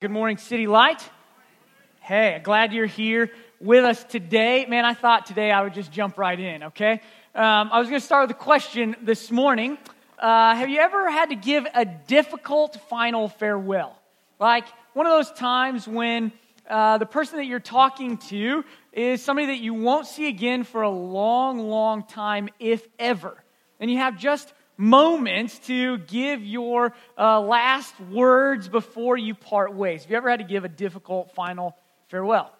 Good morning, City Light. Hey, glad you're here with us today. Man, I thought today I would just jump right in, okay? Um, I was going to start with a question this morning. Uh, have you ever had to give a difficult final farewell? Like one of those times when uh, the person that you're talking to is somebody that you won't see again for a long, long time, if ever. And you have just moments to give your uh, last words before you part ways. Have you ever had to give a difficult final farewell?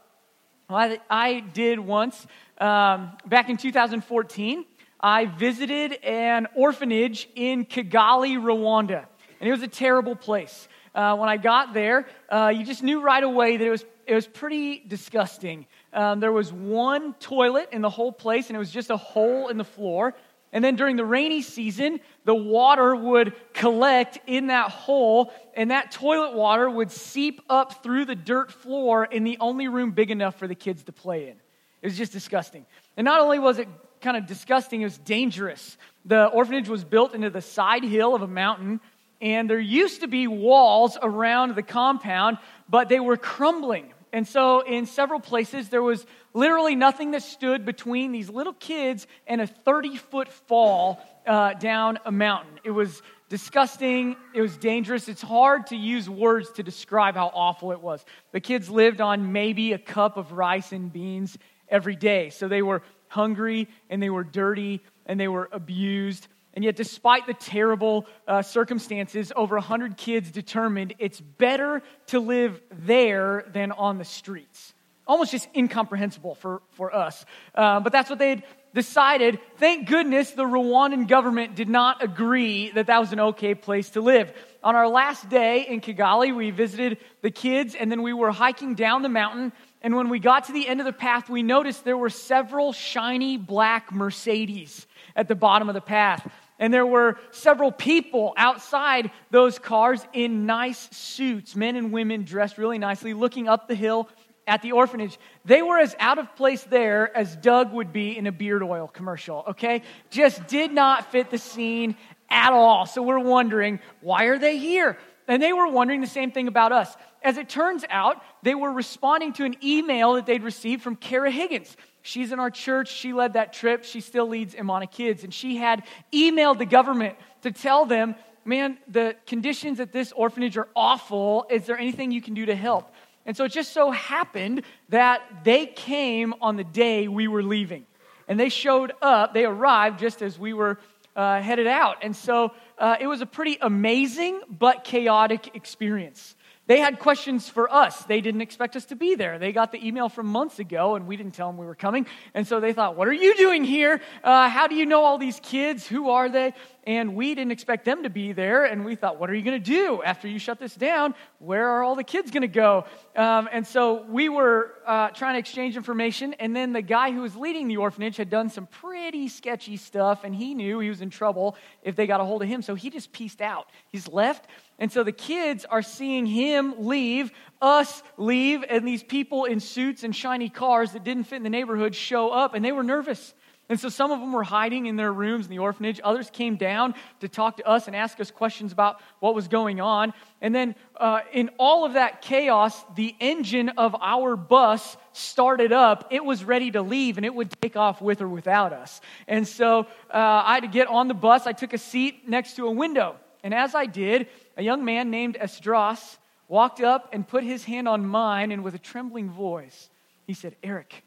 Well, I, I did once um, back in 2014. I visited an orphanage in Kigali, Rwanda, and it was a terrible place. Uh, when I got there, uh, you just knew right away that it was it was pretty disgusting. Um, there was one toilet in the whole place, and it was just a hole in the floor. And then during the rainy season, the water would collect in that hole, and that toilet water would seep up through the dirt floor in the only room big enough for the kids to play in. It was just disgusting. And not only was it kind of disgusting, it was dangerous. The orphanage was built into the side hill of a mountain, and there used to be walls around the compound, but they were crumbling. And so, in several places, there was literally nothing that stood between these little kids and a 30 foot fall uh, down a mountain. It was disgusting. It was dangerous. It's hard to use words to describe how awful it was. The kids lived on maybe a cup of rice and beans every day. So, they were hungry and they were dirty and they were abused. And yet, despite the terrible uh, circumstances, over 100 kids determined it's better to live there than on the streets. Almost just incomprehensible for, for us. Uh, but that's what they had decided. Thank goodness the Rwandan government did not agree that that was an okay place to live. On our last day in Kigali, we visited the kids and then we were hiking down the mountain. And when we got to the end of the path, we noticed there were several shiny black Mercedes at the bottom of the path. And there were several people outside those cars in nice suits, men and women dressed really nicely, looking up the hill at the orphanage. They were as out of place there as Doug would be in a beard oil commercial, okay? Just did not fit the scene at all. So we're wondering, why are they here? And they were wondering the same thing about us. As it turns out, they were responding to an email that they'd received from Kara Higgins. She's in our church. She led that trip. She still leads Imana Kids. And she had emailed the government to tell them, man, the conditions at this orphanage are awful. Is there anything you can do to help? And so it just so happened that they came on the day we were leaving. And they showed up, they arrived just as we were uh, headed out. And so uh, it was a pretty amazing but chaotic experience. They had questions for us. They didn't expect us to be there. They got the email from months ago, and we didn't tell them we were coming. And so they thought, What are you doing here? Uh, how do you know all these kids? Who are they? And we didn't expect them to be there. And we thought, What are you going to do after you shut this down? Where are all the kids going to go? Um, and so we were uh, trying to exchange information. And then the guy who was leading the orphanage had done some pretty sketchy stuff, and he knew he was in trouble if they got a hold of him. So he just pieced out. He's left. And so the kids are seeing him leave, us leave, and these people in suits and shiny cars that didn't fit in the neighborhood show up, and they were nervous. And so some of them were hiding in their rooms in the orphanage. Others came down to talk to us and ask us questions about what was going on. And then, uh, in all of that chaos, the engine of our bus started up. It was ready to leave, and it would take off with or without us. And so uh, I had to get on the bus. I took a seat next to a window. And as I did, a young man named Esdras walked up and put his hand on mine, and with a trembling voice, he said, Eric,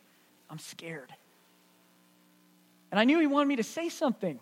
I'm scared. And I knew he wanted me to say something.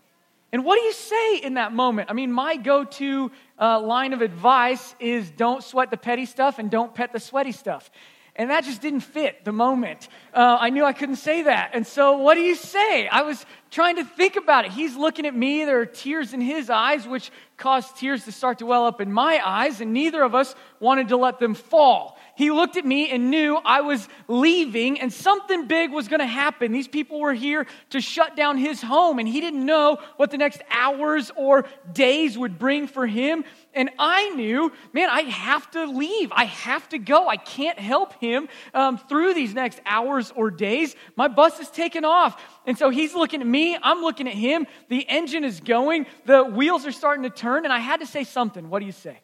And what do you say in that moment? I mean, my go to uh, line of advice is don't sweat the petty stuff and don't pet the sweaty stuff. And that just didn't fit the moment. Uh, I knew I couldn't say that. And so, what do you say? I was trying to think about it. He's looking at me. There are tears in his eyes, which caused tears to start to well up in my eyes, and neither of us wanted to let them fall. He looked at me and knew I was leaving, and something big was going to happen. These people were here to shut down his home, and he didn't know what the next hours or days would bring for him. And I knew, man, I have to leave. I have to go. I can't help him um, through these next hours or days. My bus is taken off. And so he's looking at me. I'm looking at him. The engine is going. The wheels are starting to turn. And I had to say something. What do you say?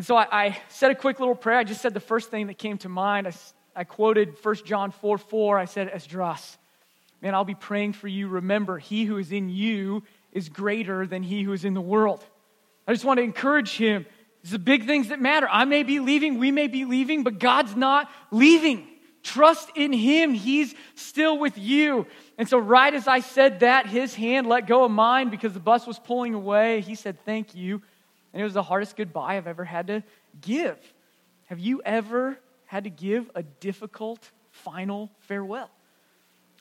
And so I, I, said a quick little prayer. I just said the first thing that came to mind. I, I quoted 1 John 4 4. I said, Esdras, man, I'll be praying for you. Remember, he who is in you is greater than he who is in the world. I just want to encourage him. It's the big things that matter. I may be leaving, we may be leaving, but God's not leaving. Trust in him. He's still with you. And so, right as I said that, his hand let go of mine because the bus was pulling away. He said, Thank you. And it was the hardest goodbye I've ever had to give. Have you ever had to give a difficult final farewell?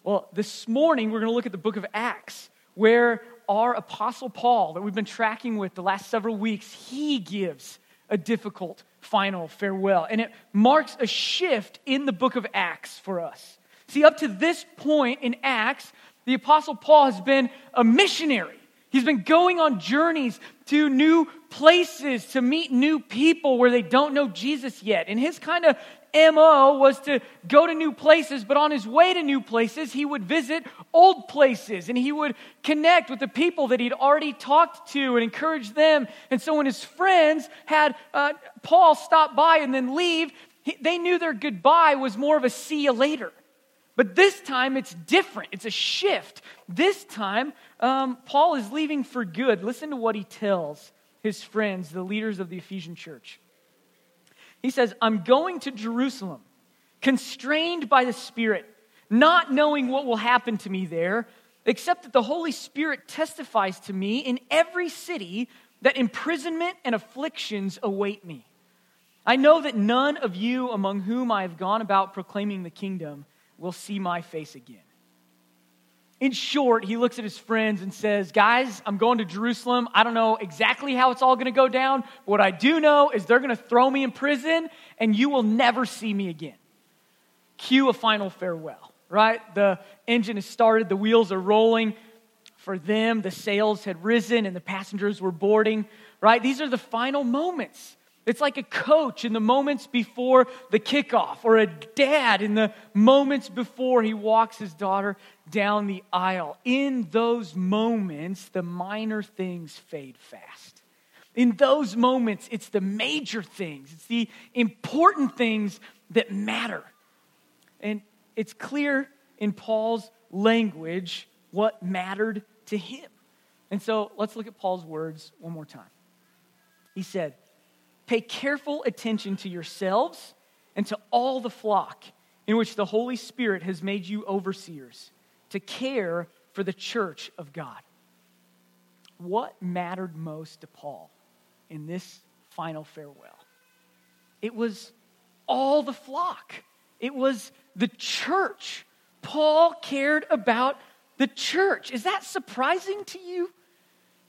Well, this morning we're going to look at the book of Acts, where our apostle Paul, that we've been tracking with the last several weeks, he gives a difficult final farewell. And it marks a shift in the book of Acts for us. See, up to this point in Acts, the Apostle Paul has been a missionary. He's been going on journeys to new places to meet new people where they don't know Jesus yet. And his kind of MO was to go to new places, but on his way to new places, he would visit old places and he would connect with the people that he'd already talked to and encourage them. And so when his friends had uh, Paul stop by and then leave, he, they knew their goodbye was more of a see you later. But this time it's different. It's a shift. This time, um, Paul is leaving for good. Listen to what he tells his friends, the leaders of the Ephesian church. He says, I'm going to Jerusalem, constrained by the Spirit, not knowing what will happen to me there, except that the Holy Spirit testifies to me in every city that imprisonment and afflictions await me. I know that none of you among whom I have gone about proclaiming the kingdom will see my face again. In short, he looks at his friends and says, Guys, I'm going to Jerusalem. I don't know exactly how it's all going to go down. But what I do know is they're going to throw me in prison and you will never see me again. Cue a final farewell, right? The engine has started, the wheels are rolling. For them, the sails had risen and the passengers were boarding, right? These are the final moments. It's like a coach in the moments before the kickoff, or a dad in the moments before he walks his daughter down the aisle. In those moments, the minor things fade fast. In those moments, it's the major things, it's the important things that matter. And it's clear in Paul's language what mattered to him. And so let's look at Paul's words one more time. He said, Pay careful attention to yourselves and to all the flock in which the Holy Spirit has made you overseers to care for the church of God. What mattered most to Paul in this final farewell? It was all the flock, it was the church. Paul cared about the church. Is that surprising to you?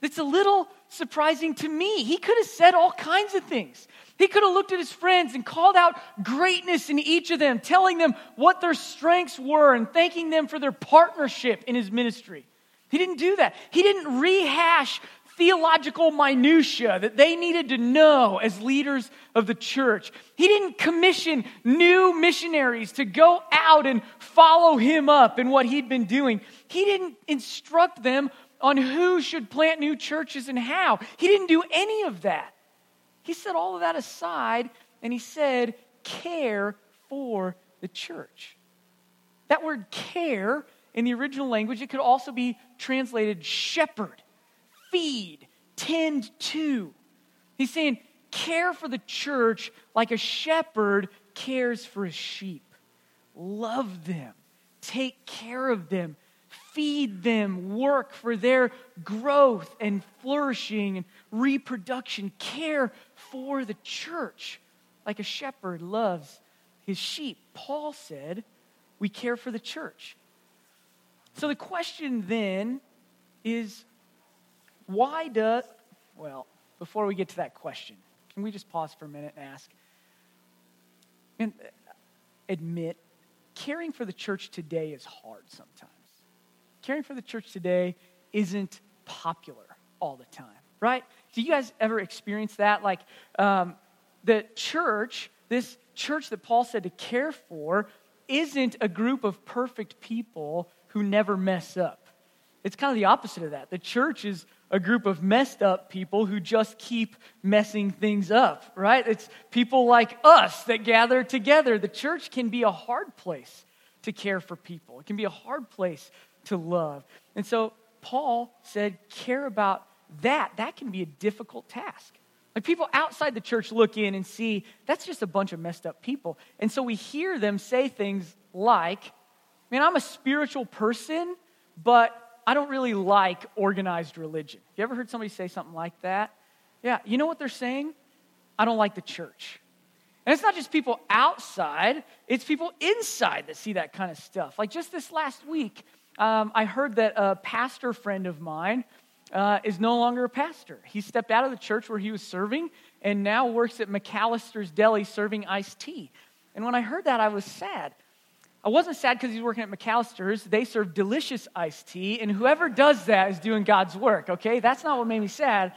It's a little surprising to me. He could have said all kinds of things. He could have looked at his friends and called out greatness in each of them, telling them what their strengths were and thanking them for their partnership in his ministry. He didn't do that. He didn't rehash theological minutia that they needed to know as leaders of the church. He didn't commission new missionaries to go out and follow him up in what he'd been doing. He didn't instruct them on who should plant new churches and how. He didn't do any of that. He set all of that aside and he said, care for the church. That word care in the original language, it could also be translated shepherd, feed, tend to. He's saying, care for the church like a shepherd cares for his sheep. Love them, take care of them, feed them, work for their growth and flourishing and reproduction, care for the church like a shepherd loves his sheep. Paul said, We care for the church. So the question then is why does, well, before we get to that question, can we just pause for a minute and ask? And uh, admit, caring for the church today is hard sometimes caring for the church today isn't popular all the time, right? Do you guys ever experience that? Like um, the church, this church that Paul said to care for, isn't a group of perfect people who never mess up. It's kind of the opposite of that. The church is a group of messed up people who just keep messing things up, right? It's people like us that gather together. The church can be a hard place to care for people, it can be a hard place to love. And so Paul said, care about that. That can be a difficult task. Like people outside the church look in and see that's just a bunch of messed up people. And so we hear them say things like, man, I'm a spiritual person, but I don't really like organized religion. You ever heard somebody say something like that? Yeah, you know what they're saying? I don't like the church. And it's not just people outside, it's people inside that see that kind of stuff. Like just this last week, um, I heard that a pastor friend of mine uh, is no longer a pastor. He stepped out of the church where he was serving and now works at McAllister's Deli serving iced tea. And when I heard that, I was sad. I wasn't sad because he's working at McAllister's. They serve delicious iced tea, and whoever does that is doing God's work, okay? That's not what made me sad.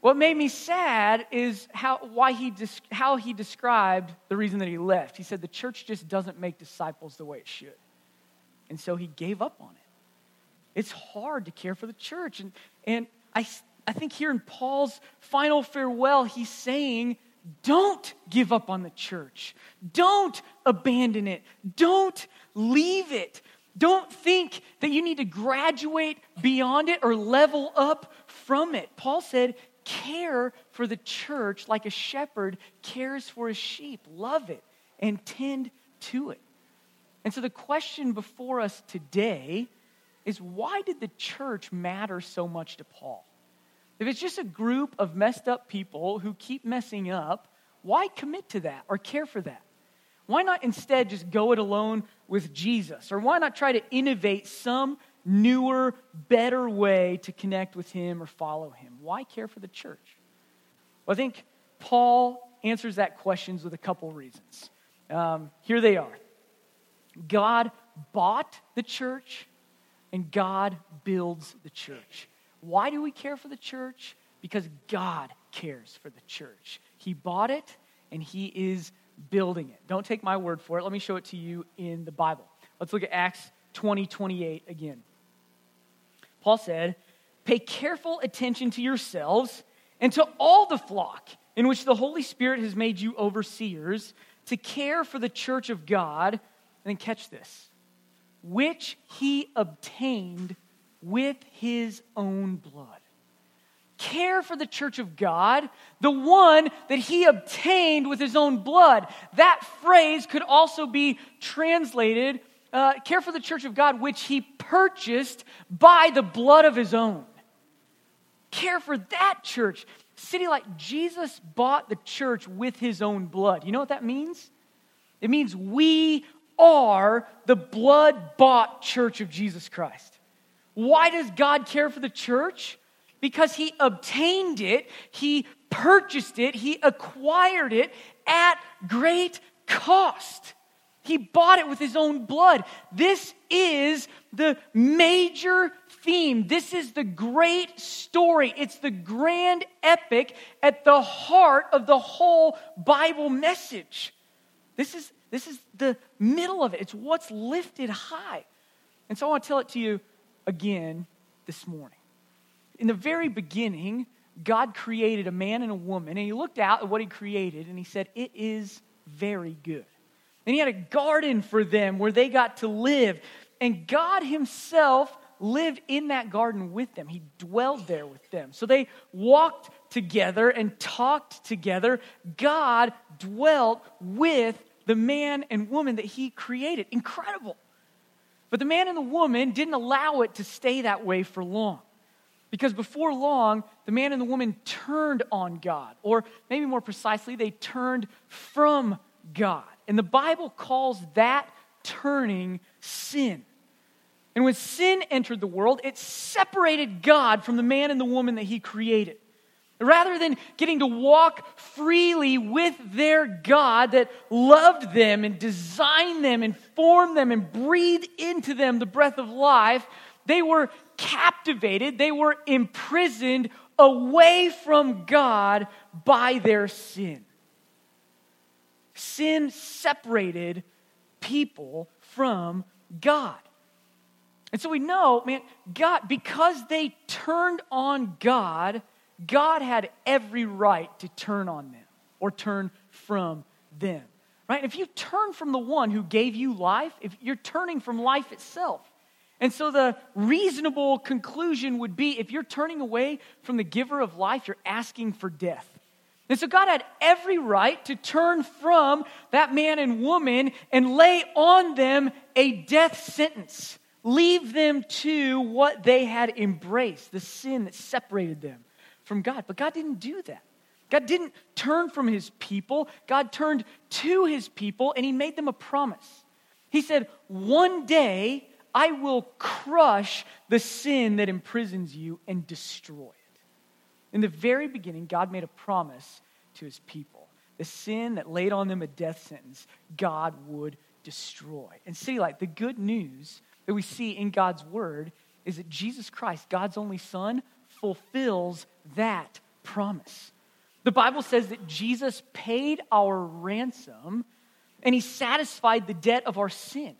What made me sad is how, why he, how he described the reason that he left. He said the church just doesn't make disciples the way it should. And so he gave up on it. It's hard to care for the church. And, and I, I think here in Paul's final farewell, he's saying, don't give up on the church. Don't abandon it. Don't leave it. Don't think that you need to graduate beyond it or level up from it. Paul said, care for the church like a shepherd cares for his sheep. Love it and tend to it. And so the question before us today is why did the church matter so much to Paul? If it's just a group of messed up people who keep messing up, why commit to that or care for that? Why not instead just go it alone with Jesus? Or why not try to innovate some newer, better way to connect with Him or follow Him? Why care for the church? Well, I think Paul answers that questions with a couple reasons. Um, here they are God bought the church, and God builds the church. Why do we care for the church? Because God cares for the church. He bought it and He is building it. Don't take my word for it. Let me show it to you in the Bible. Let's look at Acts 20 28 again. Paul said, Pay careful attention to yourselves and to all the flock in which the Holy Spirit has made you overseers to care for the church of God. And then catch this which he obtained with his own blood. Care for the church of God, the one that he obtained with his own blood. That phrase could also be translated uh, care for the church of God, which he purchased by the blood of his own. Care for that church. City Light Jesus bought the church with his own blood. You know what that means? It means we are the blood bought church of Jesus Christ. Why does God care for the church? Because he obtained it, he purchased it, he acquired it at great cost. He bought it with his own blood. This is the major theme. This is the great story. It's the grand epic at the heart of the whole Bible message. This is this is the middle of it, it's what's lifted high. And so I want to tell it to you again this morning. In the very beginning, God created a man and a woman, and he looked out at what he created and he said, It is very good. And he had a garden for them where they got to live. And God himself lived in that garden with them. He dwelled there with them. So they walked together and talked together. God dwelt with the man and woman that he created. Incredible. But the man and the woman didn't allow it to stay that way for long. Because before long, the man and the woman turned on God, or maybe more precisely, they turned from God. And the Bible calls that turning sin. And when sin entered the world, it separated God from the man and the woman that he created. Rather than getting to walk freely with their God that loved them and designed them and formed them and breathed into them the breath of life, they were captivated, they were imprisoned away from God by their sin. Sin separated people from God. And so we know, man, God, because they turned on God, God had every right to turn on them or turn from them. Right? If you turn from the one who gave you life, if you're turning from life itself. And so the reasonable conclusion would be if you're turning away from the giver of life, you're asking for death. And so God had every right to turn from that man and woman and lay on them a death sentence, leave them to what they had embraced, the sin that separated them from God. But God didn't do that. God didn't turn from his people, God turned to his people and he made them a promise. He said, One day I will crush the sin that imprisons you and destroy it. In the very beginning, God made a promise to his people. The sin that laid on them a death sentence, God would destroy. And see, like the good news that we see in God's word is that Jesus Christ, God's only Son, fulfills that promise. The Bible says that Jesus paid our ransom and he satisfied the debt of our sin.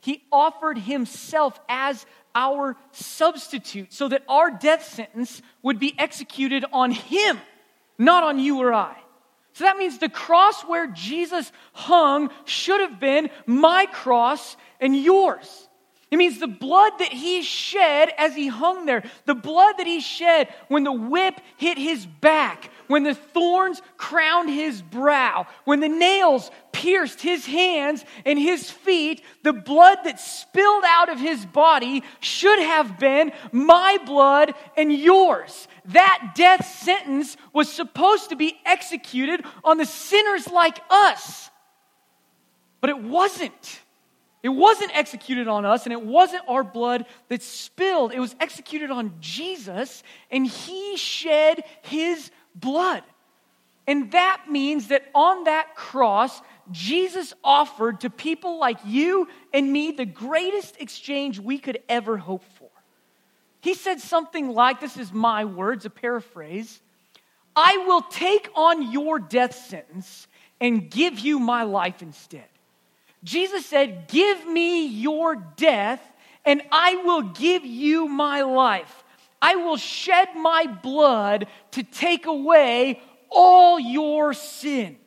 He offered himself as our substitute so that our death sentence would be executed on him, not on you or I. So that means the cross where Jesus hung should have been my cross and yours. It means the blood that he shed as he hung there, the blood that he shed when the whip hit his back, when the thorns crowned his brow, when the nails pierced his hands and his feet, the blood that spilled out of his body should have been my blood and yours. That death sentence was supposed to be executed on the sinners like us, but it wasn't. It wasn't executed on us, and it wasn't our blood that spilled. It was executed on Jesus, and He shed His blood. And that means that on that cross, Jesus offered to people like you and me the greatest exchange we could ever hope for. He said something like this is my words, a paraphrase I will take on your death sentence and give you my life instead. Jesus said, Give me your death, and I will give you my life. I will shed my blood to take away all your sin.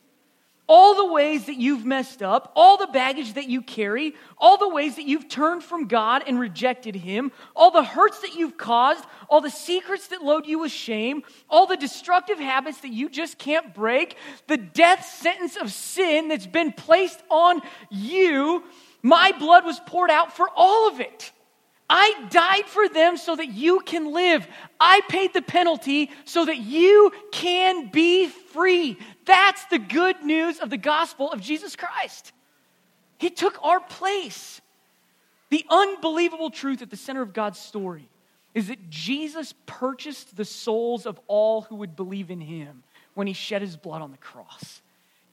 All the ways that you've messed up, all the baggage that you carry, all the ways that you've turned from God and rejected Him, all the hurts that you've caused, all the secrets that load you with shame, all the destructive habits that you just can't break, the death sentence of sin that's been placed on you, my blood was poured out for all of it. I died for them so that you can live. I paid the penalty so that you can be free. That's the good news of the gospel of Jesus Christ. He took our place. The unbelievable truth at the center of God's story is that Jesus purchased the souls of all who would believe in him when he shed his blood on the cross.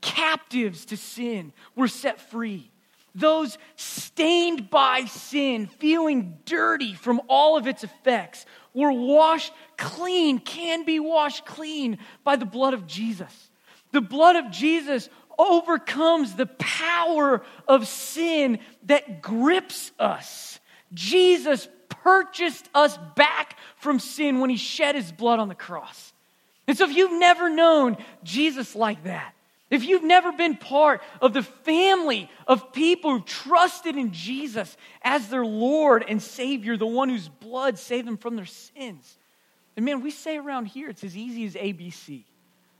Captives to sin were set free those stained by sin, feeling dirty from all of its effects, were washed clean, can be washed clean by the blood of Jesus. The blood of Jesus overcomes the power of sin that grips us. Jesus purchased us back from sin when he shed his blood on the cross. And so, if you've never known Jesus like that, if you've never been part of the family of people who trusted in Jesus as their Lord and Savior, the one whose blood saved them from their sins, and man, we say around here it's as easy as ABC.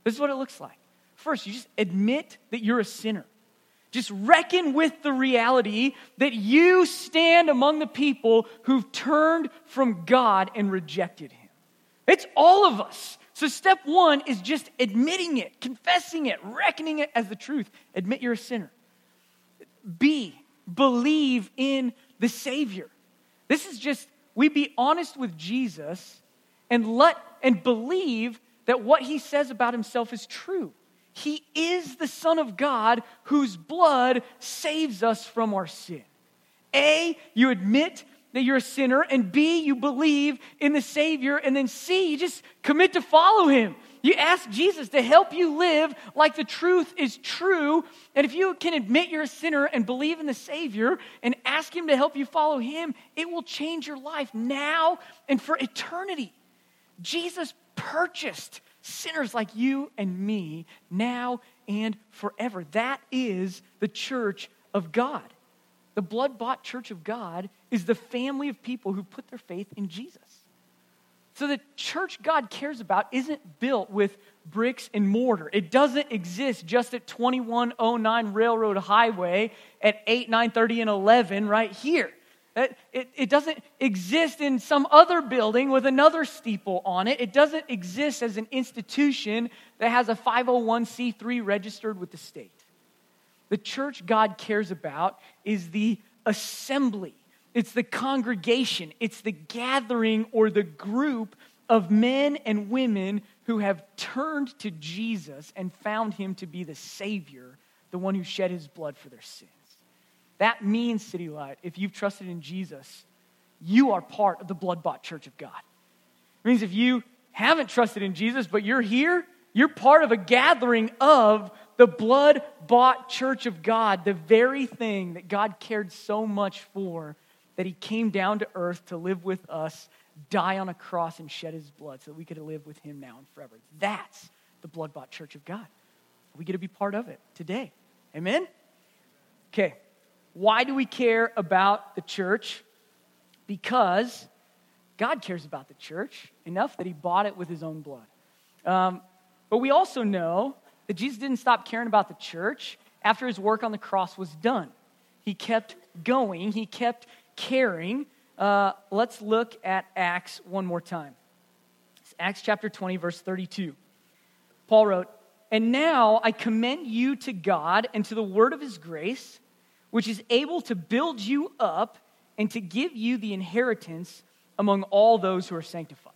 This is what it looks like. First, you just admit that you're a sinner. Just reckon with the reality that you stand among the people who've turned from God and rejected Him. It's all of us. So, step one is just admitting it, confessing it, reckoning it as the truth. Admit you're a sinner. B, believe in the Savior. This is just, we be honest with Jesus and let and believe that what he says about himself is true. He is the Son of God whose blood saves us from our sin. A, you admit that you're a sinner, and B, you believe in the Savior, and then C, you just commit to follow Him. You ask Jesus to help you live like the truth is true. And if you can admit you're a sinner and believe in the Savior and ask Him to help you follow Him, it will change your life now and for eternity. Jesus purchased sinners like you and me now and forever. That is the church of God. The blood bought church of God is the family of people who put their faith in Jesus. So the church God cares about isn't built with bricks and mortar. It doesn't exist just at 2109 Railroad Highway at 8, 9:30, and 11 right here. It, it, it, doesn't exist in some other building with another steeple on it. It doesn't exist as an institution that has a 501c3 registered with the state. The church God cares about is the assembly, it's the congregation, it's the gathering or the group of men and women who have turned to Jesus and found him to be the Savior, the one who shed his blood for their sins. That means, City Light, if you've trusted in Jesus, you are part of the blood bought church of God. It means if you haven't trusted in Jesus, but you're here, you're part of a gathering of the blood bought church of God, the very thing that God cared so much for that he came down to earth to live with us, die on a cross, and shed his blood so that we could live with him now and forever. That's the blood bought church of God. We get to be part of it today. Amen? Okay. Why do we care about the church? Because God cares about the church enough that he bought it with his own blood. Um, but we also know that Jesus didn't stop caring about the church after his work on the cross was done. He kept going, he kept caring. Uh, let's look at Acts one more time. It's Acts chapter 20, verse 32. Paul wrote, And now I commend you to God and to the word of his grace which is able to build you up and to give you the inheritance among all those who are sanctified.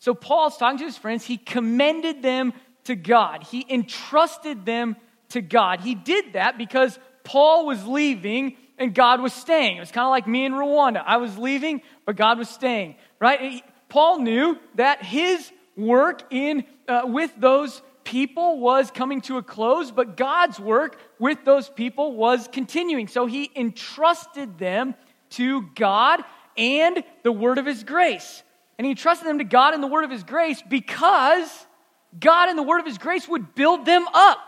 So Paul's talking to his friends. He commended them to God, he entrusted them to God. He did that because Paul was leaving and God was staying. It was kind of like me in Rwanda. I was leaving, but God was staying, right? Paul knew that his work in uh, with those people was coming to a close, but God's work with those people was continuing. So he entrusted them to God and the word of his grace. And he entrusted them to God and the word of his grace because God and the word of his grace would build them up.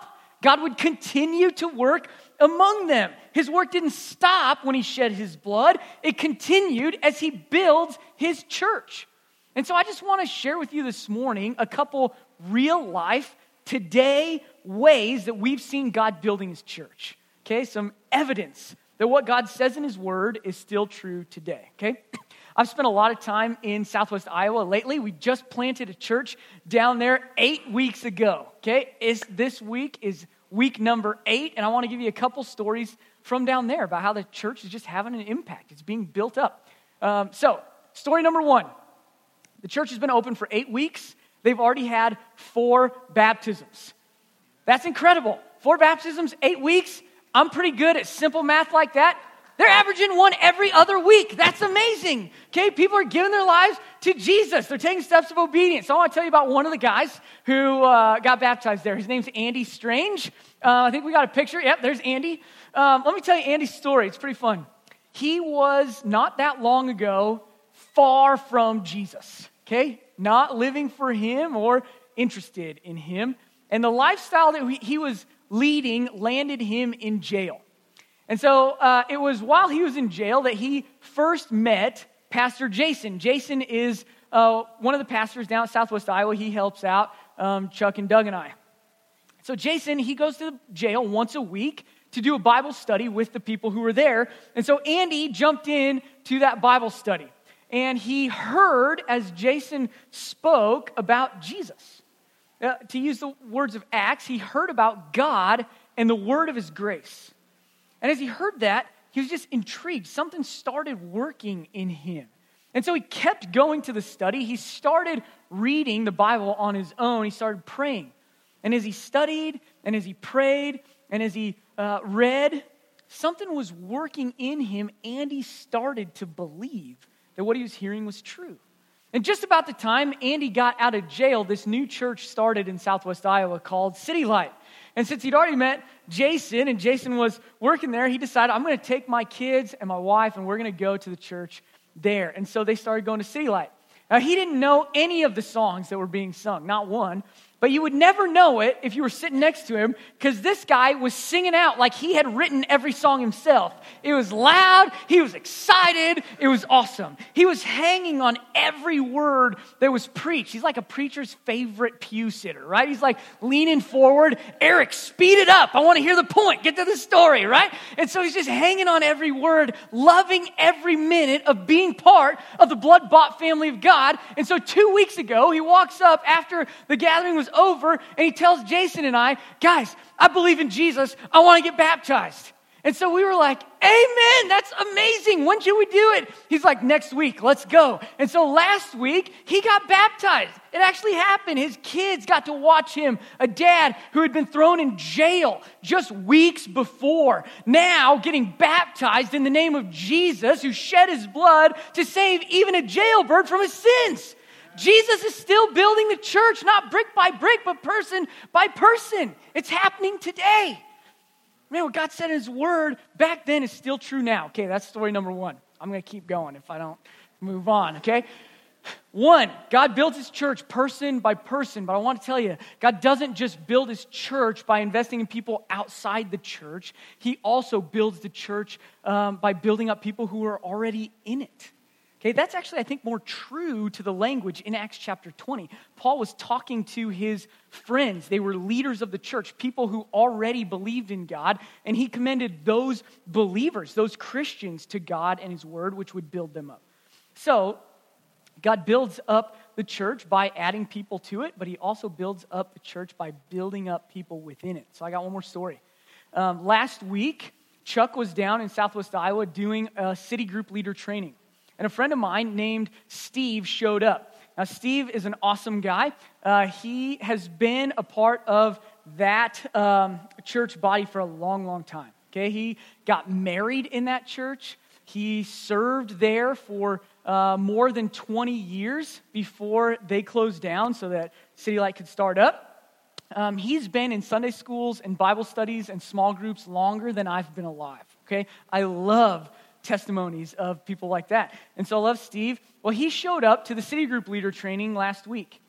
God would continue to work among them. His work didn't stop when he shed his blood, it continued as he builds his church. And so I just want to share with you this morning a couple real life today ways that we've seen God building his church. Okay, some evidence that what God says in his word is still true today. Okay? I've spent a lot of time in southwest Iowa lately. We just planted a church down there eight weeks ago. Okay? Is this week is week number eight, and I want to give you a couple stories from down there about how the church is just having an impact. It's being built up. Um, so, story number one the church has been open for eight weeks. They've already had four baptisms. That's incredible. Four baptisms, eight weeks. I'm pretty good at simple math like that. They're averaging one every other week. That's amazing. Okay, people are giving their lives to Jesus. They're taking steps of obedience. So I want to tell you about one of the guys who uh, got baptized there. His name's Andy Strange. Uh, I think we got a picture. Yep, there's Andy. Um, let me tell you Andy's story. It's pretty fun. He was not that long ago far from Jesus. Okay, not living for him or interested in him. And the lifestyle that he was leading landed him in jail. And so uh, it was while he was in jail that he first met Pastor Jason. Jason is uh, one of the pastors down at Southwest Iowa. He helps out um, Chuck and Doug and I. So Jason, he goes to jail once a week to do a Bible study with the people who were there. And so Andy jumped in to that Bible study and he heard as Jason spoke about Jesus. Uh, to use the words of Acts, he heard about God and the word of his grace. And as he heard that, he was just intrigued. Something started working in him. And so he kept going to the study. He started reading the Bible on his own. He started praying. And as he studied, and as he prayed, and as he uh, read, something was working in him, and he started to believe that what he was hearing was true. And just about the time Andy got out of jail, this new church started in southwest Iowa called City Light. And since he'd already met Jason and Jason was working there, he decided, I'm going to take my kids and my wife and we're going to go to the church there. And so they started going to City Light. Now, he didn't know any of the songs that were being sung, not one. But you would never know it if you were sitting next to him because this guy was singing out like he had written every song himself. It was loud, he was excited, it was awesome. He was hanging on every word that was preached. He's like a preacher's favorite pew sitter, right? He's like leaning forward, Eric, speed it up. I want to hear the point, get to the story, right? And so he's just hanging on every word, loving every minute of being part of the blood bought family of God. And so two weeks ago, he walks up after the gathering was over and he tells Jason and I, guys, I believe in Jesus. I want to get baptized. And so we were like, Amen, that's amazing. When should we do it? He's like, next week, let's go. And so last week, he got baptized. It actually happened. His kids got to watch him, a dad who had been thrown in jail just weeks before, now getting baptized in the name of Jesus, who shed his blood to save even a jailbird from his sins. Jesus is still building the church, not brick by brick, but person by person. It's happening today. Man, what God said in His Word back then is still true now. Okay, that's story number one. I'm going to keep going if I don't move on, okay? One, God builds his church person by person, but I want to tell you, God doesn't just build his church by investing in people outside the church. He also builds the church um, by building up people who are already in it. Okay, that's actually, I think, more true to the language in Acts chapter 20. Paul was talking to his friends. They were leaders of the church, people who already believed in God, and he commended those believers, those Christians, to God and his word, which would build them up. So, God builds up the church by adding people to it, but he also builds up the church by building up people within it. So, I got one more story. Um, last week, Chuck was down in southwest Iowa doing a city group leader training. And a friend of mine named Steve showed up. Now, Steve is an awesome guy. Uh, he has been a part of that um, church body for a long, long time. Okay, he got married in that church. He served there for uh, more than 20 years before they closed down so that City Light could start up. Um, he's been in Sunday schools and Bible studies and small groups longer than I've been alive. Okay, I love testimonies of people like that. And so I love Steve. Well, he showed up to the city group leader training last week.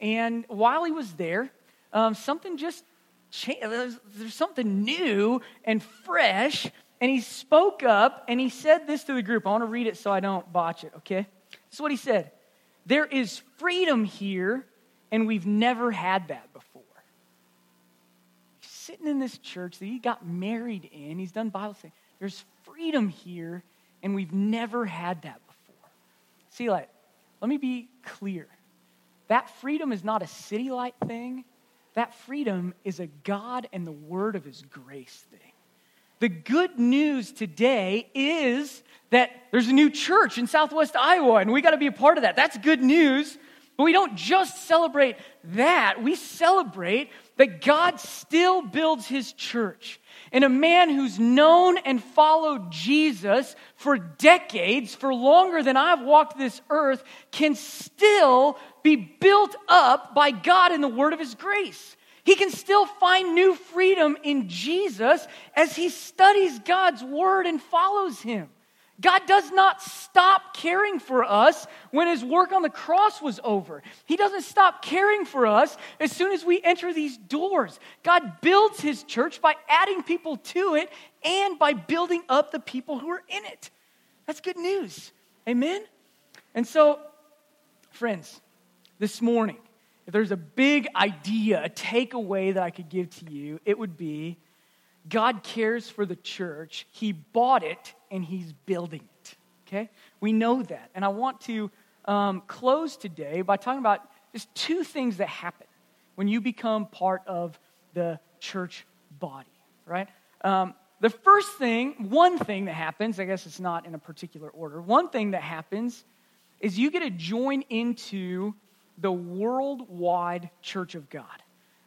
And while he was there, um, something just changed. There's, there's something new and fresh. And he spoke up and he said this to the group. I want to read it so I don't botch it, okay? This is what he said There is freedom here, and we've never had that before. He's sitting in this church that he got married in, he's done Bible study. There's freedom here, and we've never had that before. See, like, let me be clear. That freedom is not a city light thing. That freedom is a God and the word of his grace thing. The good news today is that there's a new church in southwest Iowa, and we got to be a part of that. That's good news. But we don't just celebrate that, we celebrate that God still builds his church. And a man who's known and followed Jesus for decades, for longer than I've walked this earth, can still be built up by God in the word of his grace. He can still find new freedom in Jesus as he studies God's word and follows him. God does not stop caring for us when his work on the cross was over. He doesn't stop caring for us as soon as we enter these doors. God builds his church by adding people to it and by building up the people who are in it. That's good news. Amen? And so, friends, this morning, if there's a big idea, a takeaway that I could give to you, it would be God cares for the church. He bought it and he's building it. Okay? We know that. And I want to um, close today by talking about just two things that happen when you become part of the church body, right? Um, the first thing, one thing that happens, I guess it's not in a particular order, one thing that happens is you get to join into the worldwide church of God.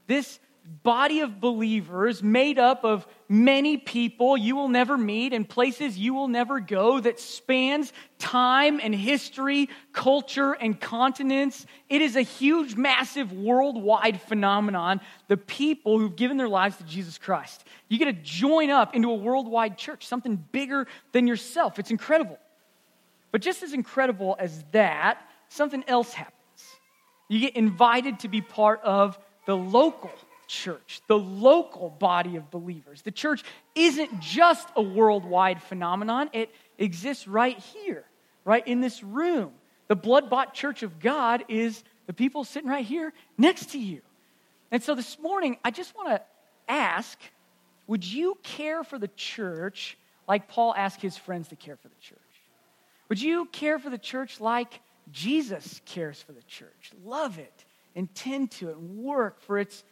This body of believers made up of many people you will never meet and places you will never go that spans time and history, culture and continents. It is a huge, massive, worldwide phenomenon. The people who've given their lives to Jesus Christ. You get to join up into a worldwide church, something bigger than yourself. It's incredible. But just as incredible as that, something else happens. You get invited to be part of the local church, the local body of believers. The church isn't just a worldwide phenomenon, it exists right here, right in this room. The blood bought church of God is the people sitting right here next to you. And so this morning, I just want to ask would you care for the church like Paul asked his friends to care for the church? Would you care for the church like Jesus cares for the church? Love it and tend to it work for its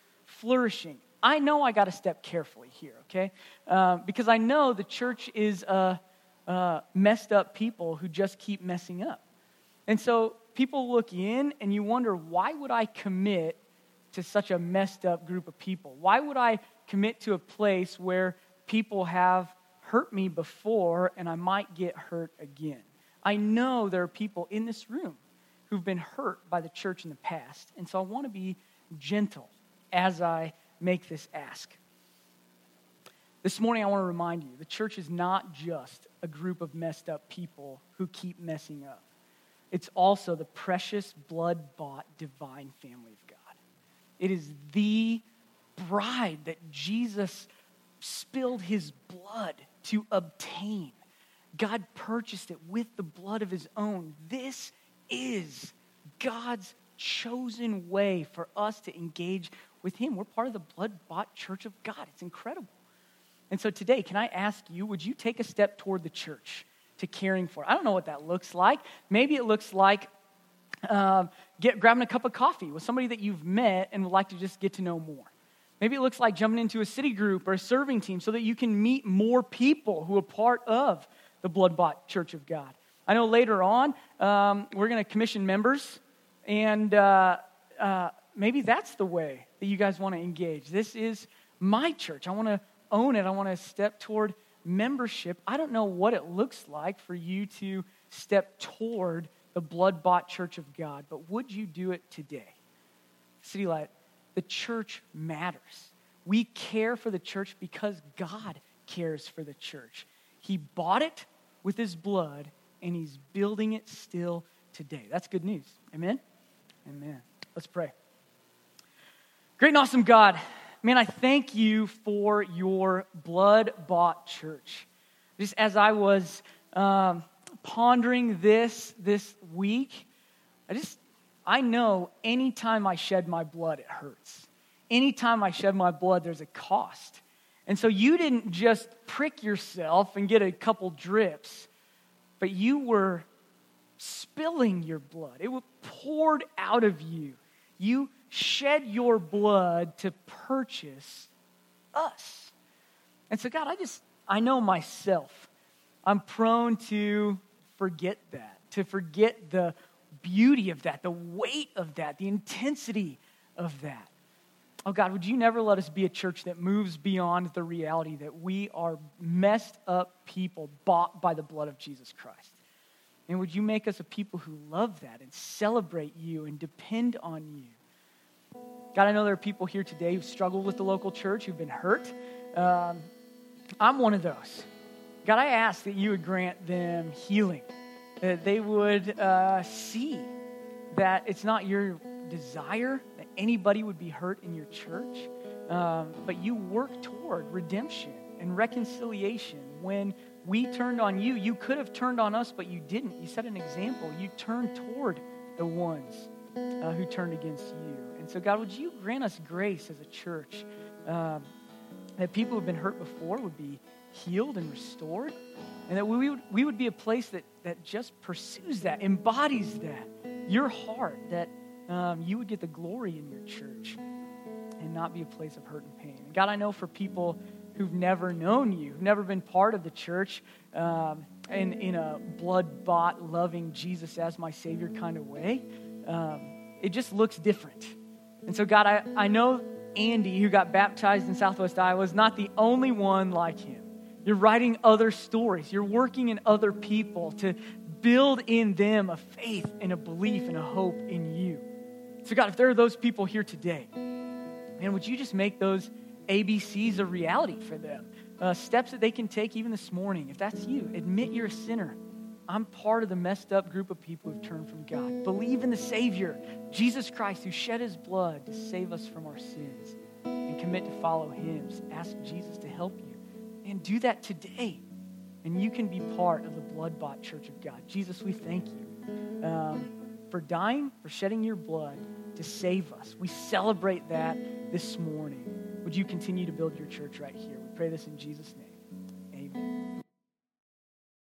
flourishing. I know I got to step carefully here, okay? Uh, because I know the church is messed up people who just keep messing up. And so people look in and you wonder, why would I commit to such a messed up group of people? Why would I commit to a place where people have hurt me before and I might get hurt again? I know there are people in this room who've been hurt by the church in the past. And so I want to be gentle as I make this ask. This morning, I want to remind you the church is not just a group of messed up people who keep messing up, it's also the precious, blood bought, divine family of God. It is the bride that Jesus spilled his blood to obtain. God purchased it with the blood of his own. This is God's chosen way for us to engage with Him. We're part of the blood bought church of God. It's incredible. And so today, can I ask you, would you take a step toward the church to caring for? I don't know what that looks like. Maybe it looks like um, get, grabbing a cup of coffee with somebody that you've met and would like to just get to know more. Maybe it looks like jumping into a city group or a serving team so that you can meet more people who are part of the blood bought church of God. I know later on um, we're going to commission members, and uh, uh, maybe that's the way that you guys want to engage. This is my church. I want to own it. I want to step toward membership. I don't know what it looks like for you to step toward the blood bought church of God, but would you do it today? City Light, the church matters. We care for the church because God cares for the church. He bought it with his blood, and he's building it still today. That's good news. Amen? Amen. Let's pray. Great and awesome God, man, I thank you for your blood bought church. Just as I was um, pondering this this week, I just, I know anytime I shed my blood, it hurts. Anytime I shed my blood, there's a cost. And so you didn't just prick yourself and get a couple drips, but you were spilling your blood. It was poured out of you. You shed your blood to purchase us. And so, God, I just, I know myself. I'm prone to forget that, to forget the beauty of that, the weight of that, the intensity of that. Oh, God, would you never let us be a church that moves beyond the reality that we are messed up people bought by the blood of Jesus Christ? And would you make us a people who love that and celebrate you and depend on you? God, I know there are people here today who struggle with the local church, who've been hurt. Um, I'm one of those. God, I ask that you would grant them healing, that they would uh, see that it's not your desire that anybody would be hurt in your church, um, but you work toward redemption and reconciliation. When we turned on you, you could have turned on us, but you didn't. You set an example. You turned toward the ones uh, who turned against you. And so, God, would you grant us grace as a church um, that people who have been hurt before would be healed and restored, and that we would, we would be a place that, that just pursues that, embodies that, your heart, that um, you would get the glory in your church and not be a place of hurt and pain. And God, I know for people who've never known you, who've never been part of the church um, in, in a blood bought, loving Jesus as my Savior kind of way, um, it just looks different. And so, God, I, I know Andy, who got baptized in Southwest Iowa, is not the only one like him. You're writing other stories, you're working in other people to build in them a faith and a belief and a hope in you. So, God, if there are those people here today, man, would you just make those ABCs a reality for them? Uh, steps that they can take even this morning. If that's you, admit you're a sinner. I'm part of the messed up group of people who've turned from God. Believe in the Savior, Jesus Christ, who shed his blood to save us from our sins, and commit to follow him. Ask Jesus to help you. And do that today. And you can be part of the blood bought church of God. Jesus, we thank you um, for dying, for shedding your blood to save us. We celebrate that this morning. Would you continue to build your church right here? We pray this in Jesus' name. Amen.